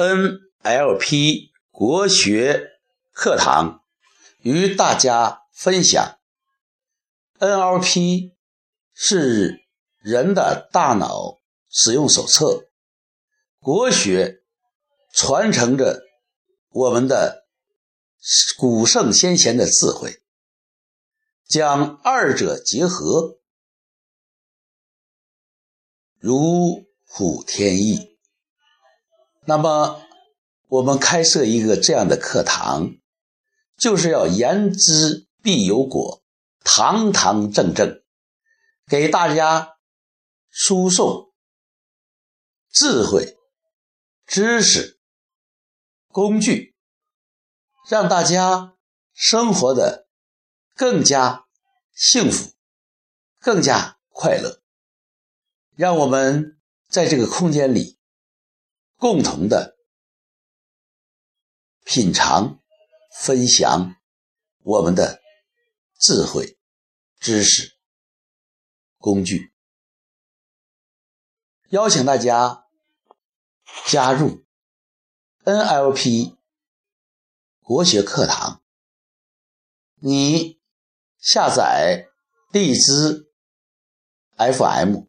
NLP 国学课堂与大家分享：NLP 是人的大脑使用手册，国学传承着我们的古圣先贤的智慧，将二者结合，如虎添翼。那么，我们开设一个这样的课堂，就是要言之必有果，堂堂正正，给大家输送智慧、知识、工具，让大家生活的更加幸福、更加快乐。让我们在这个空间里。共同的品尝、分享我们的智慧、知识、工具，邀请大家加入 NLP 国学课堂。你下载荔枝 FM，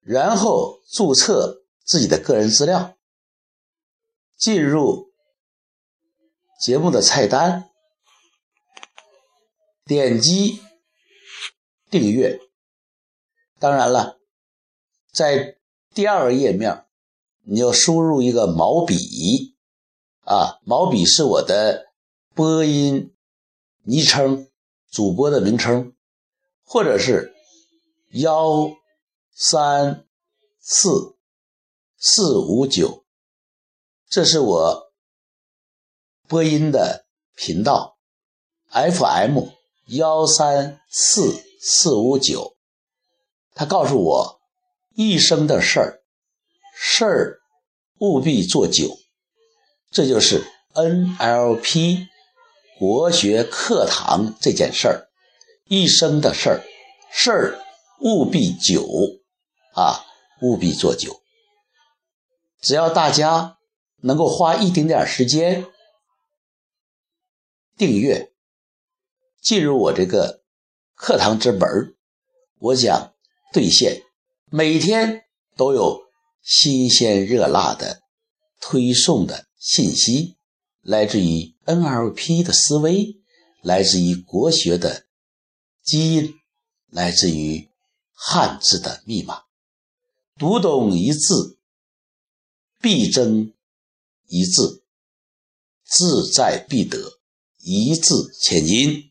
然后注册。自己的个人资料，进入节目的菜单，点击订阅。当然了，在第二个页面，你要输入一个毛笔啊，毛笔是我的播音昵称，主播的名称，或者是幺三四。四五九，这是我播音的频道，FM 幺三四四五九。他告诉我一生的事儿，事儿务必做久，这就是 NLP 国学课堂这件事儿，一生的事儿，事儿务必久啊，务必做久。只要大家能够花一丁点时间订阅，进入我这个课堂之门我将兑现每天都有新鲜热辣的推送的信息，来自于 NLP 的思维，来自于国学的基因，来自于汉字的密码，读懂一字。必争一字，志在必得，一字千金。